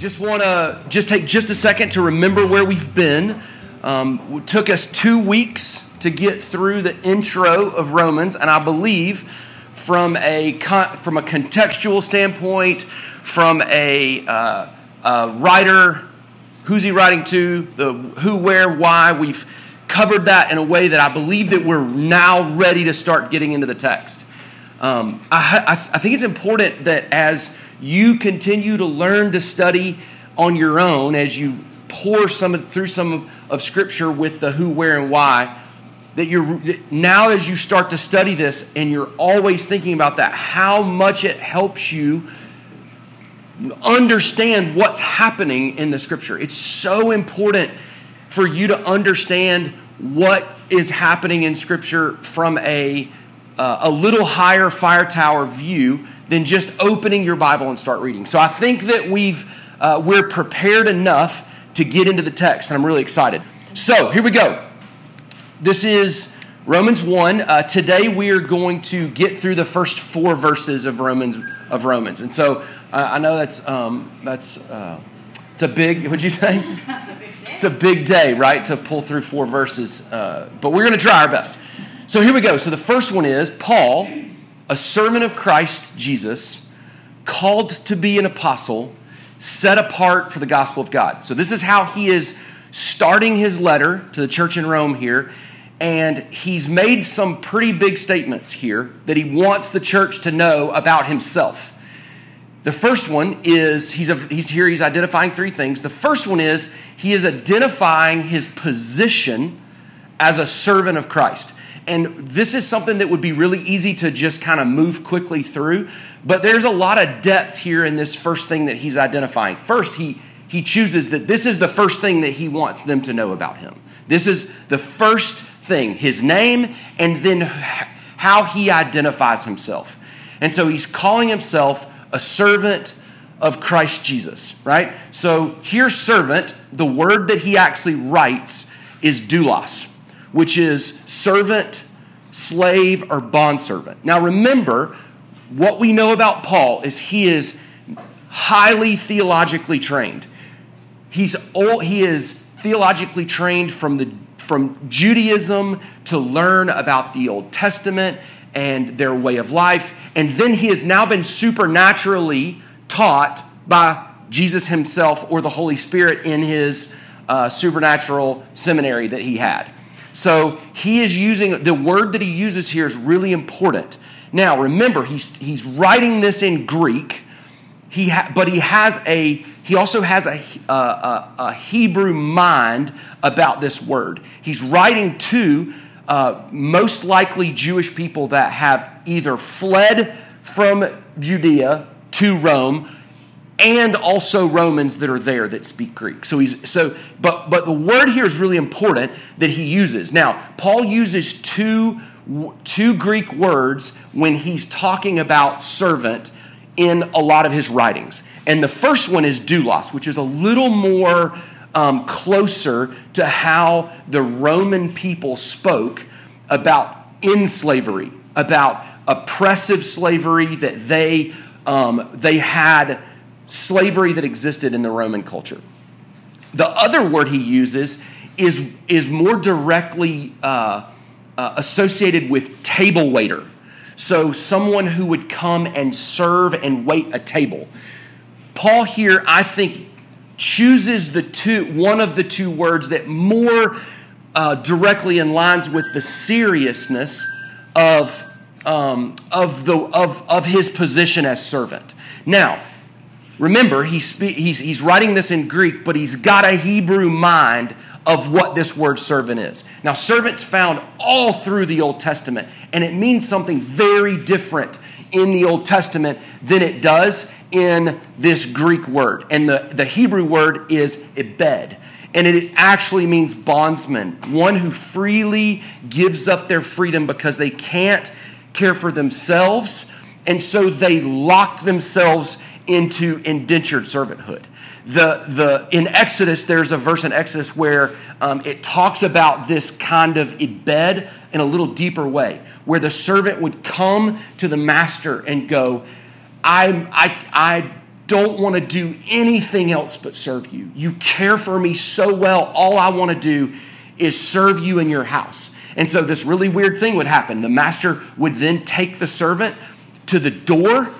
just want to just take just a second to remember where we've been. Um, it took us two weeks to get through the intro of Romans, and I believe from a from a contextual standpoint, from a, uh, writer, who's he writing to, the who, where, why, we've covered that in a way that I believe that we're now ready to start getting into the text. Um, I, I, I think it's important that as you continue to learn to study on your own as you pour some through some of, of scripture with the who, where, and why. That you're now as you start to study this and you're always thinking about that, how much it helps you understand what's happening in the scripture. It's so important for you to understand what is happening in scripture from a, uh, a little higher fire tower view than just opening your Bible and start reading. So I think that we've uh, we're prepared enough to get into the text, and I'm really excited. So here we go. This is Romans one. Uh, today we are going to get through the first four verses of Romans of Romans, and so uh, I know that's um, that's uh, it's a big. What'd you say? it's a big day, right, to pull through four verses. Uh, but we're going to try our best. So here we go. So the first one is Paul a servant of Christ Jesus, called to be an apostle, set apart for the gospel of God. So, this is how he is starting his letter to the church in Rome here. And he's made some pretty big statements here that he wants the church to know about himself. The first one is he's, a, he's here, he's identifying three things. The first one is he is identifying his position as a servant of Christ. And this is something that would be really easy to just kind of move quickly through. But there's a lot of depth here in this first thing that he's identifying. First, he, he chooses that this is the first thing that he wants them to know about him. This is the first thing his name, and then how he identifies himself. And so he's calling himself a servant of Christ Jesus, right? So here, servant, the word that he actually writes is doulos which is servant, slave, or bondservant. Now remember, what we know about Paul is he is highly theologically trained. He's all, he is theologically trained from, the, from Judaism to learn about the Old Testament and their way of life. And then he has now been supernaturally taught by Jesus himself or the Holy Spirit in his uh, supernatural seminary that he had. So he is using the word that he uses here is really important. Now, remember, he's, he's writing this in Greek, he ha- but he has a he also has a, a, a, Hebrew mind about this word. He's writing to uh, most likely Jewish people that have either fled from Judea to Rome and also Romans that are there that speak Greek. So he's so but but the word here is really important that he uses. Now, Paul uses two two Greek words when he's talking about servant in a lot of his writings. And the first one is doulos, which is a little more um, closer to how the Roman people spoke about in slavery, about oppressive slavery that they um, they had slavery that existed in the Roman culture. The other word he uses is, is more directly uh, uh, associated with table waiter. So, someone who would come and serve and wait a table. Paul here, I think, chooses the two, one of the two words that more uh, directly aligns with the seriousness of, um, of, the, of, of his position as servant. Now, Remember, he's, he's, he's writing this in Greek, but he's got a Hebrew mind of what this word servant is. Now, servant's found all through the Old Testament, and it means something very different in the Old Testament than it does in this Greek word. And the, the Hebrew word is ebed. And it actually means bondsman, one who freely gives up their freedom because they can't care for themselves. And so they lock themselves into indentured servanthood. The, the, in Exodus, there's a verse in Exodus where um, it talks about this kind of ebed in a little deeper way, where the servant would come to the master and go, I, I, I don't want to do anything else but serve you. You care for me so well. All I want to do is serve you in your house. And so this really weird thing would happen. The master would then take the servant to the door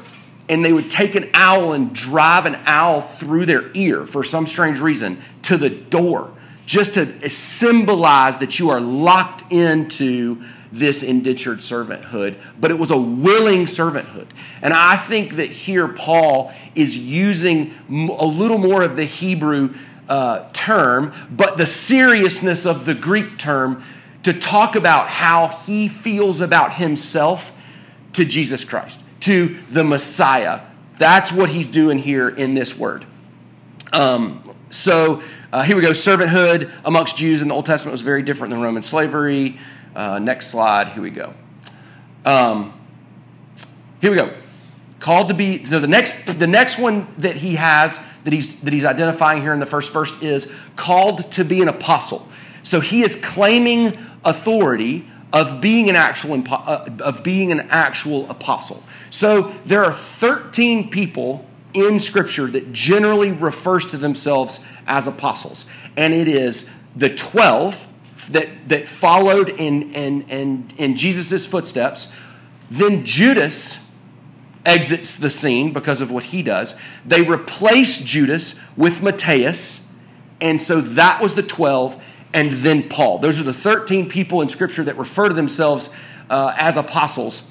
and they would take an owl and drive an owl through their ear for some strange reason to the door just to symbolize that you are locked into this indentured servanthood, but it was a willing servanthood. And I think that here Paul is using a little more of the Hebrew uh, term, but the seriousness of the Greek term to talk about how he feels about himself to Jesus Christ, to the Messiah. That's what he's doing here in this word. Um, so uh, here we go. Servanthood amongst Jews in the Old Testament was very different than Roman slavery. Uh, next slide. Here we go. Um, here we go. Called to be. So the next, the next one that he has that he's that he's identifying here in the first verse is called to be an apostle. So he is claiming authority of being an actual uh, of being an actual apostle. So there are 13 people in scripture that generally refers to themselves as apostles. And it is the 12 that, that followed in, in, in, in Jesus' footsteps. Then Judas exits the scene because of what he does. They replace Judas with Matthias. And so that was the 12 and then Paul. Those are the 13 people in Scripture that refer to themselves uh, as apostles.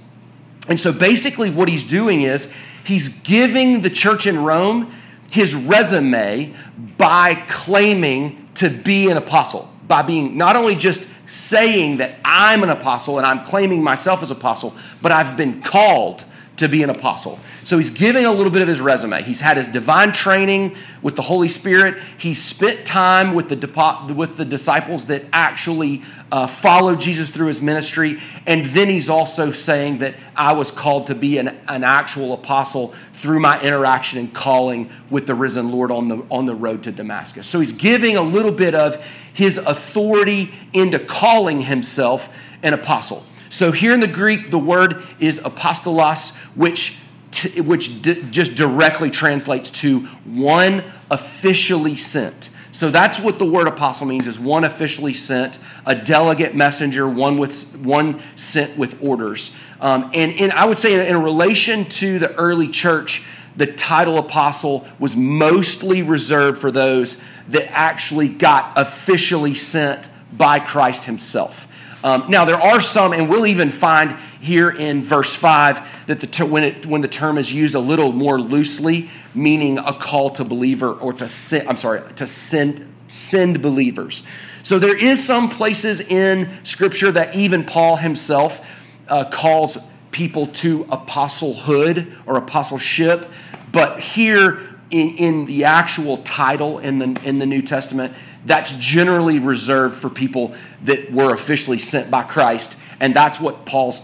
And so basically, what he's doing is he's giving the church in Rome his resume by claiming to be an apostle, by being not only just saying that I'm an apostle and I'm claiming myself as apostle, but I've been called to be an apostle. So he's giving a little bit of his resume. He's had his divine training with the Holy Spirit. He spent time with the, with the disciples that actually uh, followed Jesus through his ministry. And then he's also saying that I was called to be an, an actual apostle through my interaction and calling with the risen Lord on the, on the road to Damascus. So he's giving a little bit of his authority into calling himself an apostle. So here in the Greek, the word is apostolos, which, t- which d- just directly translates to one officially sent. So that's what the word apostle means is one officially sent, a delegate messenger, one with one sent with orders. Um, and in, I would say in, in relation to the early church, the title apostle was mostly reserved for those that actually got officially sent by Christ himself. Um, now, there are some, and we'll even find here in verse 5 that the ter- when, it, when the term is used a little more loosely, meaning a call to believer or to send, I'm sorry, to send, send believers. So there is some places in Scripture that even Paul himself uh, calls people to apostlehoood or apostleship, but here in, in the actual title in the, in the New Testament, that's generally reserved for people that were officially sent by Christ. And that's what Paul's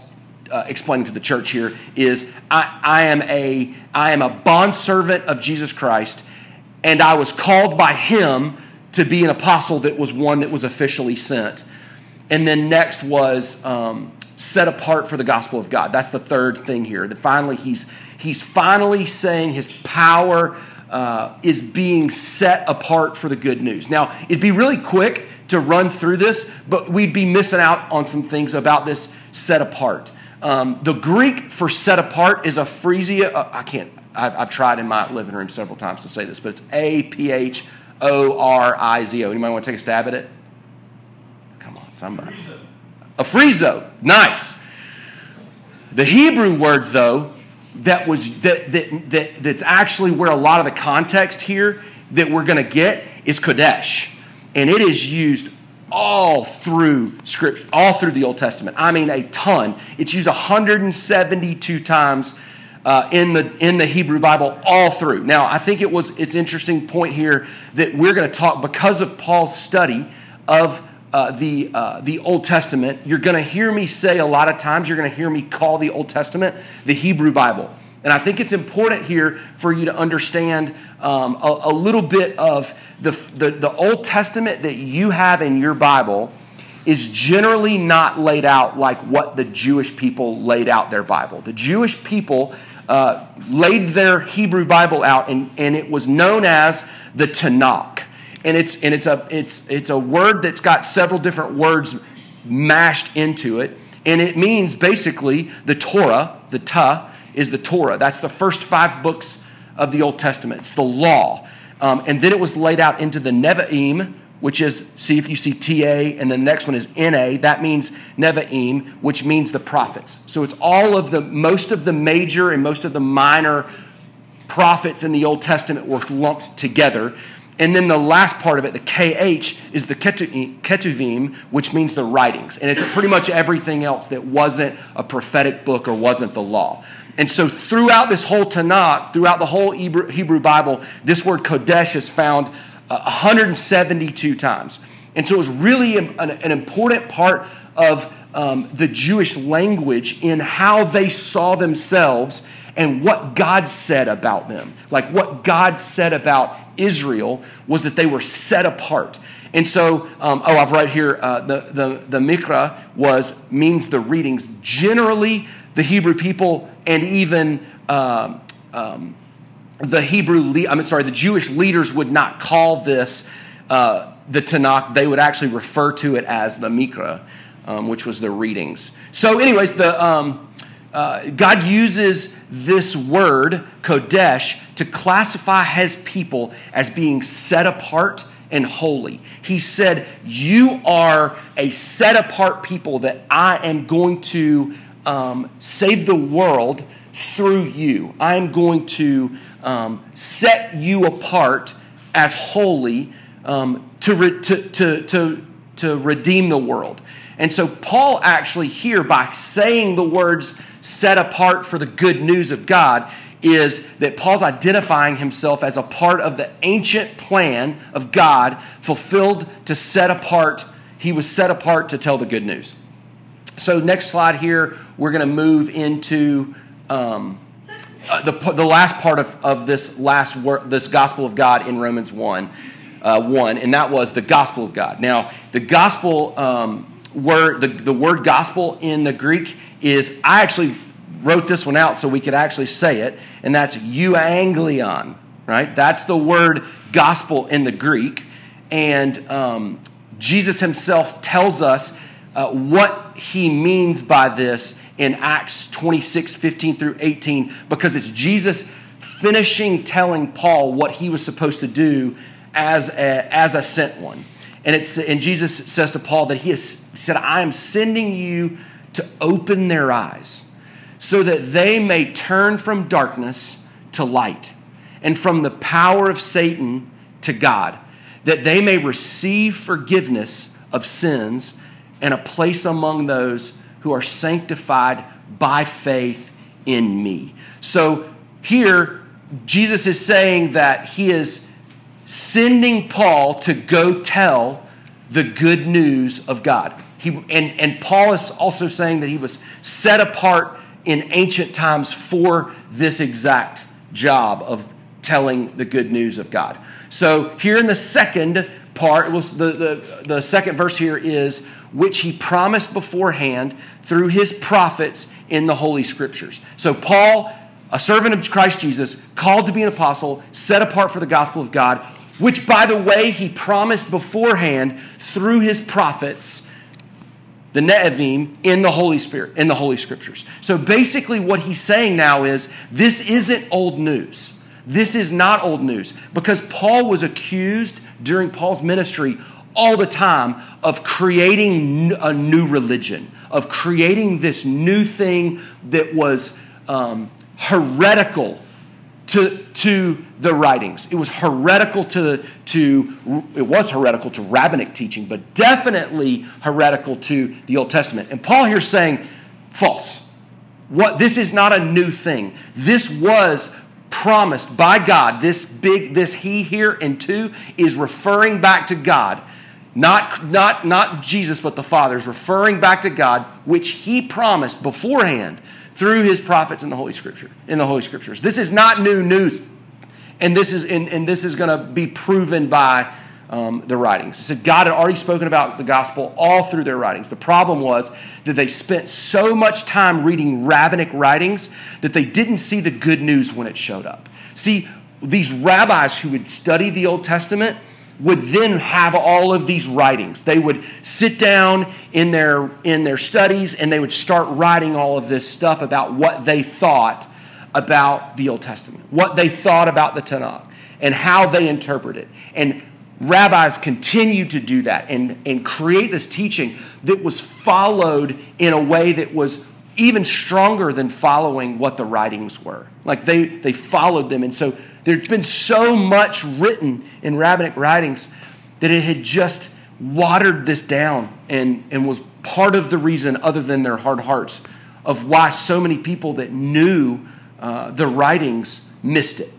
uh, explaining to the church here is I, I am a I am a bondservant of Jesus Christ, and I was called by him to be an apostle that was one that was officially sent. And then next was um, set apart for the gospel of God. That's the third thing here. That finally he's he's finally saying his power uh, is being set apart for the good news. Now, it'd be really quick to run through this, but we'd be missing out on some things about this set apart. Um, the Greek for set apart is aphresia. Uh, I can't, I've, I've, tried in my living room several times to say this, but it's A P H O R I Z O. Anybody want to take a stab at it? Come on, somebody. A Aphrizo. Nice. The Hebrew word, though, that was that, that, that that's actually where a lot of the context here that we're going to get is kodesh. And it is used all through script all through the old testament. I mean a ton. It's used 172 times uh, in the in the hebrew bible all through. Now i think it was it's interesting point here that we're going to talk because of paul's study of uh, the, uh, the Old Testament, you're going to hear me say a lot of times, you're going to hear me call the Old Testament the Hebrew Bible. And I think it's important here for you to understand um, a, a, little bit of the, the, the Old Testament that you have in your Bible is generally not laid out like what the Jewish people laid out their Bible. The Jewish people uh, laid their Hebrew Bible out, and, and it was known as the Tanakh. And it's, and it's, a, it's, it's a word that's got several different words mashed into it. And it means basically the Torah, the Ta, is the Torah. That's the first five books of the Old Testament. It's the law. Um, and then it was laid out into the Nevi'im, which is, see if you see TA, and the next one is NA. That means Nevi'im, which means the prophets. So it's all of the, most of the major and most of the minor prophets in the Old Testament were lumped together. And then the last part of it, the KH, is the Ketuvim, which means the writings. And it's pretty much everything else that wasn't a prophetic book or wasn't the law. And so throughout this whole Tanakh, throughout the whole Hebrew Bible, this word Kodesh is found 172 times. And so it was really an, an important part of um, the Jewish language in how they saw themselves and what God said about them. Like what God said about Israel was that they were set apart. And so, um, oh, I've right here, uh, the, the, the Mikra was, means the readings. Generally, the Hebrew people and even um, um, the Hebrew, I'm sorry, the Jewish leaders would not call this uh, the Tanakh. They would actually refer to it as the Mikra, um, which was the readings. So, anyways, the um, uh, God uses this word Kodesh to classify His people as being set apart and holy. He said, "You are a set apart people that I am going to um, save the world." through you. I'm going to um, set you apart as holy um, to, re- to, to, to, to redeem the world. And so, Paul actually, here, by saying the words set apart for the good news of God, is that Paul's identifying himself as a part of the ancient plan of God fulfilled to set apart. He was set apart to tell the good news. So, next slide here, we're going to move into um, uh, the, the last part of, of this last word, this gospel of God in Romans 1, uh, 1, and that was the gospel of God. Now, the gospel um, word, the, the word gospel in the Greek is, I actually wrote this one out so we could actually say it, and that's euangelion, right? That's the word gospel in the Greek. And um, Jesus himself tells us uh, what he means by this in Acts 26 15 through 18 because it's Jesus finishing telling Paul what he was supposed to do as a, as a sent one. And, it's, and Jesus says to Paul that he, has, he said, I am sending you to open their eyes so that they may turn from darkness to light and from the power of Satan to God, that they may receive forgiveness of sins and a place among those who are sanctified by faith in me. So here, Jesus is saying that he is sending Paul to go tell the good news of God. He, and, and Paul is also saying that he was set apart in ancient times for this exact job of telling the good news of God. So here in the second part, was the, the, the second verse here is which he promised beforehand through his prophets in the Holy Scriptures. So, Paul, a servant of Christ Jesus, called to be an apostle, set apart for the gospel of God, which, by the way, he promised beforehand through his prophets, the Nevi'im, in the Holy Spirit, in the Holy Scriptures. So basically, what he's saying now is this isn't old news. This is not old news because Paul was accused during Paul's ministry all the time of creating a new religion, of creating this new thing that was um, heretical to, to the writings. It was heretical to, to, it was heretical to rabbinic teaching, but definitely heretical to the Old Testament. And Paul here saying, false. What, this is not a new thing. This was promised by God. This big, this he here and two is referring back to God not, not, not Jesus, but the Father, is referring back to God, which he promised beforehand through his prophets in the Holy Scripture, in the Holy Scriptures. This is not new news. And this is, and, and this is going to be proven by um, the writings. It said God had already spoken about the gospel all through their writings. The problem was that they spent so much time reading rabbinic writings that they didn't see the good news when it showed up. See, these rabbis who would study the Old Testament would then have all of these writings. They would sit down in their, in their studies and they would start writing all of this stuff about what they thought about the Old Testament, what they thought about the Tanakh, and how they interpret it. And rabbis continued to do that and, and create this teaching that was followed in a way that was even stronger than following what the writings were. Like they, they followed them. And so there's been so much written in rabbinic writings that it had just watered this down and, and was part of the reason, other than their hard hearts, of why so many people that knew uh, the writings missed it.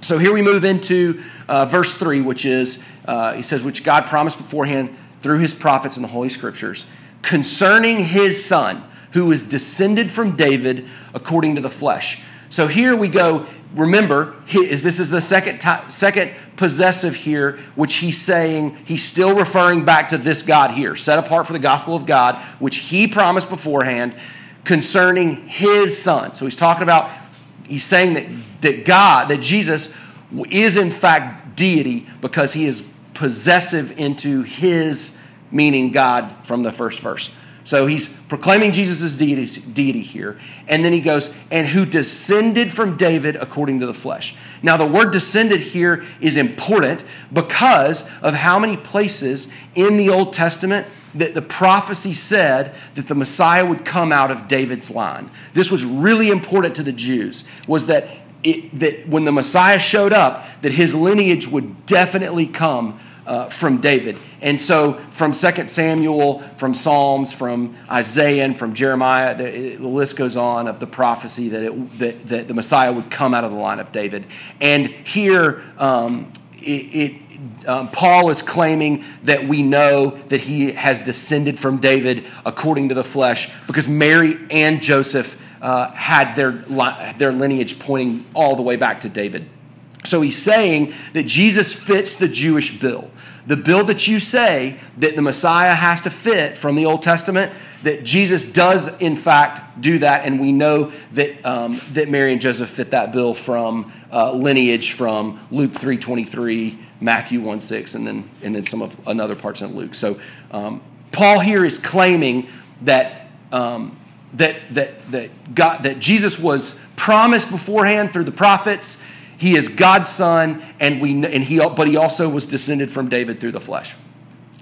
So here we move into uh, verse 3, which is, uh, he says, which God promised beforehand through his prophets in the Holy Scriptures concerning his son, who is descended from David according to the flesh. So here we go. Remember, is this is the second second possessive here, which he's saying he's still referring back to this God here, set apart for the gospel of God, which he promised beforehand concerning his son. So he's talking about he's saying that that God, that Jesus is in fact deity because he is possessive into his meaning God from the first verse. So he's proclaiming Jesus' deity, deity, here. And then he goes, and who descended from David according to the flesh. Now, the word descended here is important because of how many places in the Old Testament that the prophecy said that the Messiah would come out of David's line. This was really important to the Jews, was that it, that when the Messiah showed up, that his lineage would definitely come uh, from David. And so, from 2 Samuel, from Psalms, from Isaiah, and from Jeremiah, the, the list goes on of the prophecy that, it, that, that, the Messiah would come out of the line of David. And here, um, it, it um, Paul is claiming that we know that he has descended from David according to the flesh because Mary and Joseph uh, had their, their lineage pointing all the way back to David. So he's saying that Jesus fits the Jewish bill. The bill that you say that the Messiah has to fit from the Old Testament, that Jesus does in fact do that, and we know that um, that Mary and Joseph fit that bill from uh, lineage from Luke three twenty three, Matthew one six, and then and then some of another parts in Luke. So um, Paul here is claiming that um, that that that God that Jesus was promised beforehand through the prophets he is God's son, and we and he but he also was descended from David through the flesh.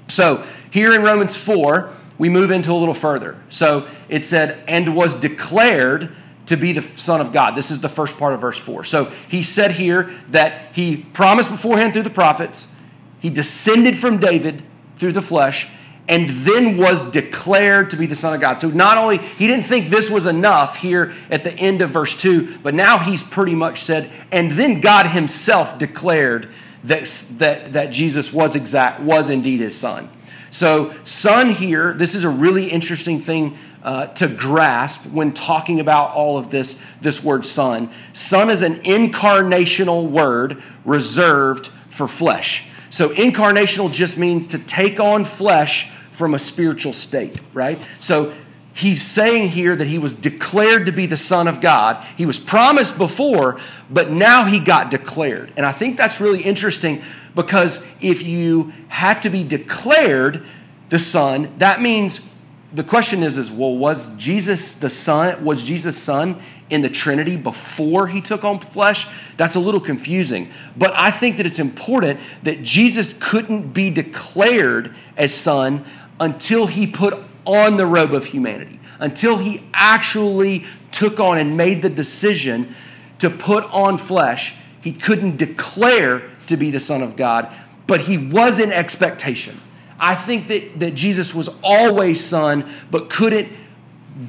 So here in Romans 4, we move into a little further. So it said, and was declared to be the Son of God. This is the first part of verse 4. So he said here that he promised beforehand through the prophets, he descended from David through the flesh, and then was declared to be the Son of God. So not only, he didn't think this was enough here at the end of verse 2, but now he's pretty much said, and then God himself declared that, that, that Jesus was exact, was indeed his son. So, son here, this is a really interesting thing uh, to grasp when talking about all of this, this word son. Son is an incarnational word reserved for flesh. So, incarnational just means to take on flesh from a spiritual state, right? So, he's saying here that he was declared to be the Son of God. He was promised before, but now he got declared. And I think that's really interesting because if you have to be declared the Son, that means the question is, is well, was Jesus the Son? Was Jesus Son in the Trinity before he took on flesh, that's a little confusing. But I think that it's important that Jesus couldn't be declared as Son until he put on the robe of humanity, until he actually took on and made the decision to put on flesh. He couldn't declare to be the Son of God, but he was in expectation. I think that, that Jesus was always Son, but couldn't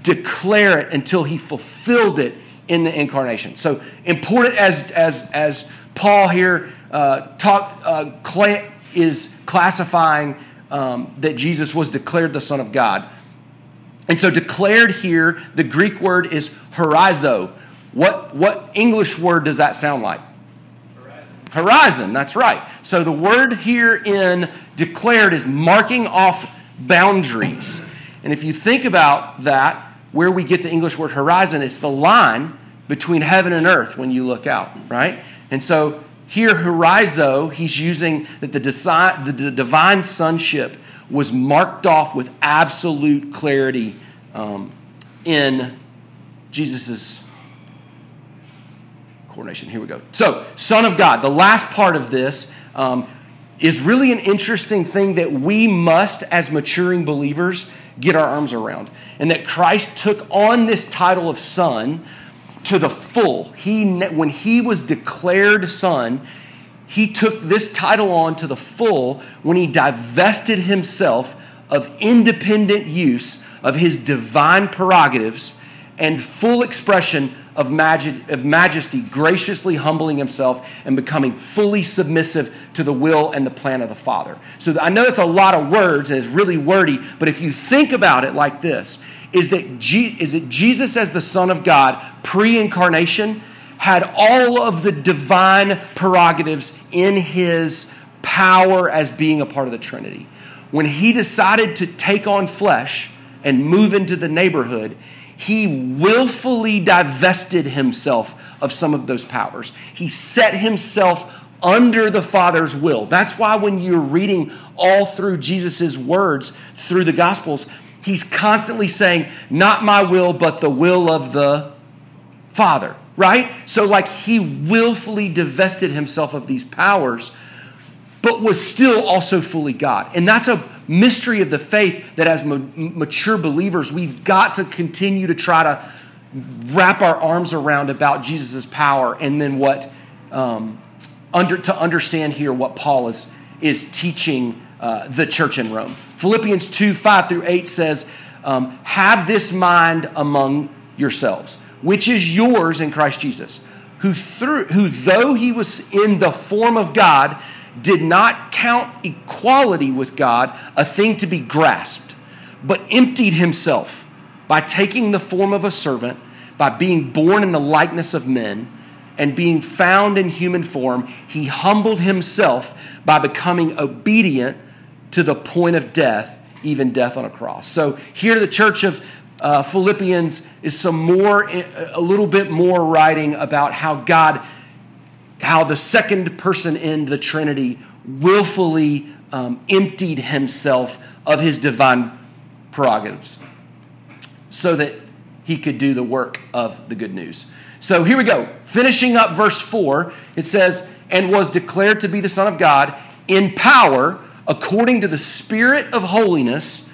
declare it until he fulfilled it in the incarnation. So important as as as Paul here uh, talk uh, cl- is classifying um, that Jesus was declared the Son of God. And so declared here, the Greek word is horizo. What what English word does that sound like? Horizon, that's right. So the word here in declared is marking off boundaries. And if you think about that, where we get the English word horizon, it's the line between heaven and earth when you look out, right? And so here, horizo, he's using that the, desi- the, the divine sonship was marked off with absolute clarity um, in Jesus' coronation. Here we go. So, Son of God, the last part of this um, is really an interesting thing that we must, as maturing believers, get our arms around. And that Christ took on this title of Son to the full. He, when he was declared Son, he took this title on to the full when he divested himself of independent use of his divine prerogatives and full expression of, majesty, graciously humbling himself and becoming fully submissive to the will and the plan of the Father. So I know it's a lot of words and it's really wordy, but if you think about it like this, is that, G- is that Jesus as the Son of God, pre incarnation, had all of the divine prerogatives in his power as being a part of the Trinity. When he decided to take on flesh and move into the neighborhood, he willfully divested himself of some of those powers. He set himself under the Father's will. That's why when you're reading all through Jesus' words through the Gospels, he's constantly saying, Not my will, but the will of the Father right? So, like, he willfully divested himself of these powers, but was still also fully God. And that's a mystery of the faith that, as ma- mature believers, we've got to continue to try to wrap our arms around about Jesus' power and then what, um, under, to understand here what Paul is, is teaching uh, the church in Rome. Philippians 2 5 through 8 says, um, Have this mind among yourselves which is yours in Christ Jesus, who through who though he was in the form of God, did not count equality with God a thing to be grasped, but emptied himself by taking the form of a servant, by being born in the likeness of men, and being found in human form, he humbled himself by becoming obedient to the point of death, even death on a cross. So here, the church of uh, Philippians is some more, a little bit more writing about how God, how the second person in the Trinity willfully um, emptied himself of his divine prerogatives so that he could do the work of the good news. So here we go. Finishing up verse 4, it says, And was declared to be the Son of God in power according to the Spirit of holiness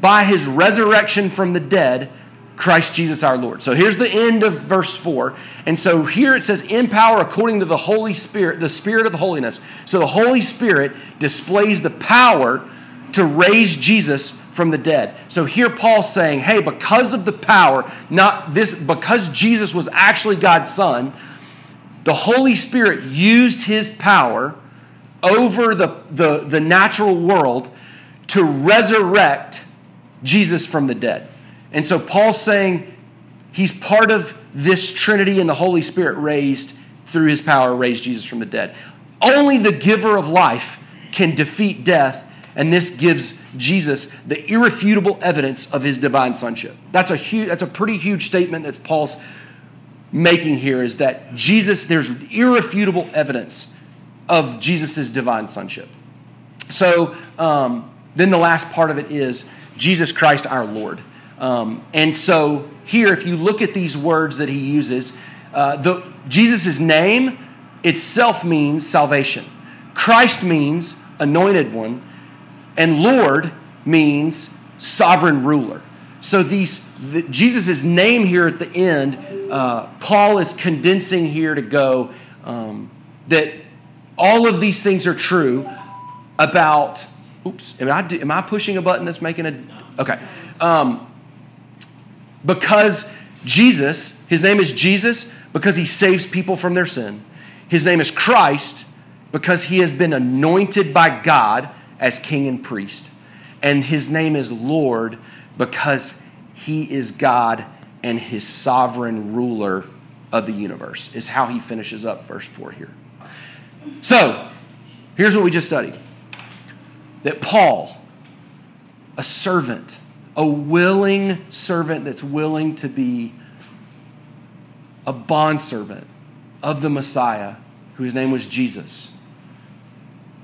by his resurrection from the dead, Christ Jesus our Lord. So here's the end of verse 4. And so here it says, in power according to the Holy Spirit, the Spirit of holiness. So the Holy Spirit displays the power to raise Jesus from the dead. So here Paul's saying, hey, because of the power, not this, because Jesus was actually God's Son, the Holy Spirit used his power over the, the, the natural world to resurrect Jesus from the dead. And so Paul's saying he's part of this Trinity and the Holy Spirit raised through his power, raised Jesus from the dead. Only the giver of life can defeat death, and this gives Jesus the irrefutable evidence of his divine sonship. That's a that's a pretty huge statement that Paul's making here is that Jesus, there's irrefutable evidence of Jesus' divine sonship. So um, then the last part of it is Jesus Christ our Lord. Um, and so here, if you look at these words that he uses, uh, the Jesus' name itself means salvation. Christ means anointed one, and Lord means sovereign ruler. So these the, Jesus' name here at the end, uh, Paul is condensing here to go um, that all of these things are true about Oops, am I, am I pushing a button that's making a. Okay. Um, because Jesus, his name is Jesus because he saves people from their sin. His name is Christ because he has been anointed by God as king and priest. And his name is Lord because he is God and his sovereign ruler of the universe, is how he finishes up verse 4 here. So, here's what we just studied that Paul, a servant, a willing servant that's willing to be a bondservant of the Messiah, whose name was Jesus.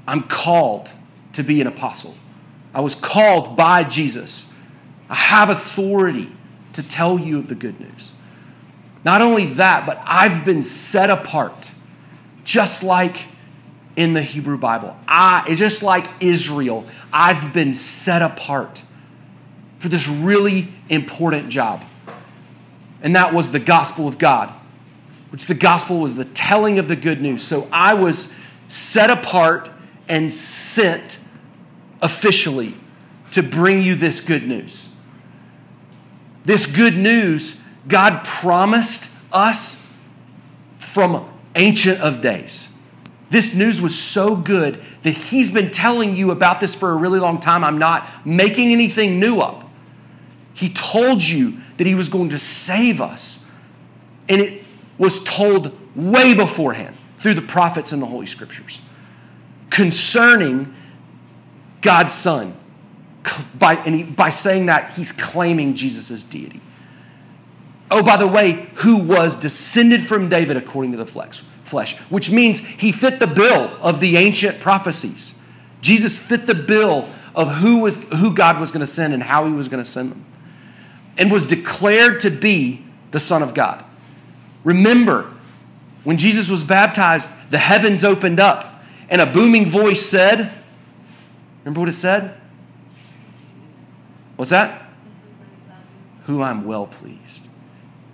I'm called to be an apostle. I was called by Jesus. I have authority to tell you of the good news. Not only that, but I've been set apart, just like in the Hebrew Bible. I, just like Israel, I've been set apart for this really important job. And that was the gospel of God, which the gospel was the telling of the good news. So I was set apart and sent officially to bring you this good news. This good news God promised us from ancient of days. This news was so good that he's been telling you about this for a really long time. I'm not making anything new up. He told you that he was going to save us. And it was told way beforehand through the prophets and the Holy Scriptures concerning God's Son. By, and he, by saying that, he's claiming Jesus' deity. Oh, by the way, who was descended from David according to the flesh, which means he fit the bill of the ancient prophecies. Jesus fit the bill of who, was, who God was going to send and how he was going to send them, and was declared to be the Son of God. Remember, when Jesus was baptized, the heavens opened up, and a booming voice said, Remember what it said? What's that? Who I'm well pleased.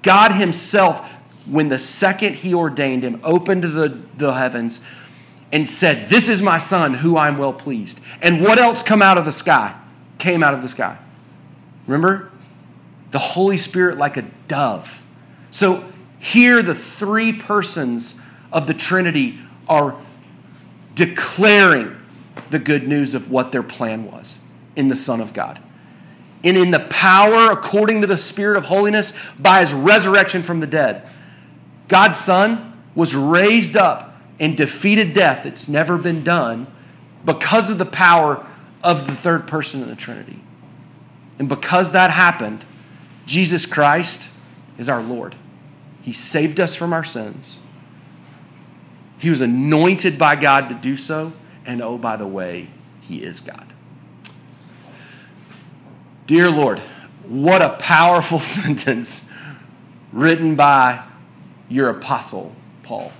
God Himself, when the second He ordained Him, opened the, the heavens and said, This is my Son, who I'm well pleased. And what else come out of the sky? Came out of the sky. Remember? The Holy Spirit like a dove. So here, the three persons of the Trinity are declaring the good news of what their plan was in the Son of God. And in the power, according to the Spirit of holiness, by his resurrection from the dead. God's Son was raised up and defeated death. It's never been done because of the power of the third person in the Trinity. And because that happened, Jesus Christ is our Lord. He saved us from our sins. He was anointed by God to do so. And oh, by the way, He is God. Dear Lord, what a powerful sentence written by your apostle, Paul.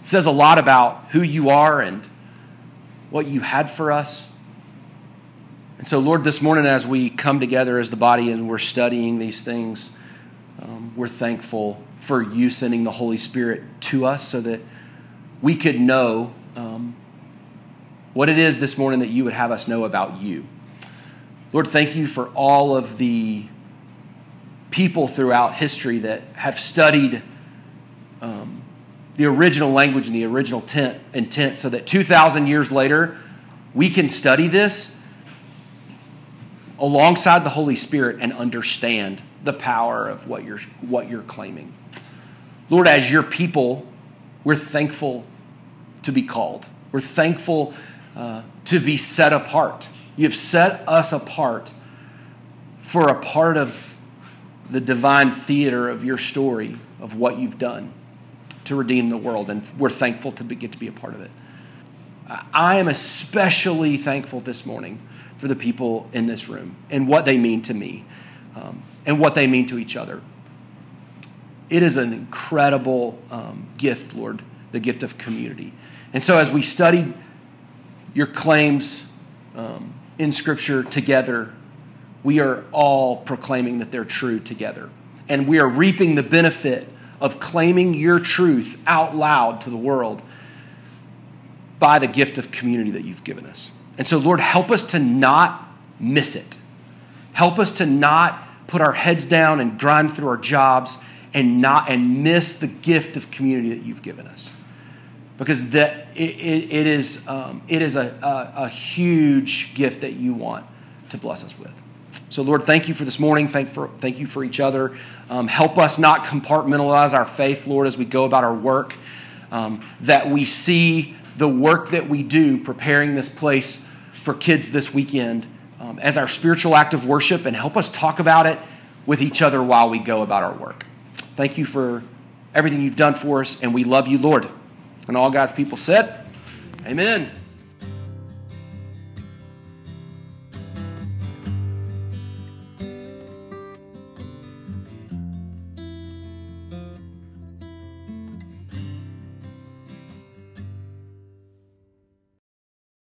It says a lot about who you are and what you had for us. And so, Lord, this morning as we come together as the body and we're studying these things, um, we're thankful for you sending the Holy Spirit to us so that we could know um, what it is this morning that you would have us know about you. Lord, thank you for all of the people throughout history that have studied um, the original language and the original tent, intent so that 2,000 years later, we can study this alongside the Holy Spirit and understand the power of what you're, what you're claiming. Lord, as your people, we're thankful to be called. We're thankful uh, to be set apart. You've set us apart for a part of the divine theater of your story of what you've done to redeem the world, and we're thankful to be, get to be a part of it. I am especially thankful this morning for the people in this room and what they mean to me um, and what they mean to each other. It is an incredible um, gift, Lord, the gift of community. And so, as we study your claims um, in Scripture together, we are all proclaiming that they're true together. And we are reaping the benefit of claiming your truth out loud to the world by the gift of community that you've given us. And so, Lord, help us to not miss it. Help us to not put our heads down and grind through our jobs and not and miss the gift of community that you've given us because that it, it, it is um, it is a, a, a, huge gift that you want to bless us with. So Lord, thank you for this morning. Thank for thank you for each other. Um, help us not compartmentalize our faith, Lord, as we go about our work. um, that we see the work that we do preparing this place for kids this weekend um, as our spiritual act of worship and help us talk about it with each other while we go about our work. Thank you for everything you've done for us, and we love you, Lord. And all God's people said, Amen.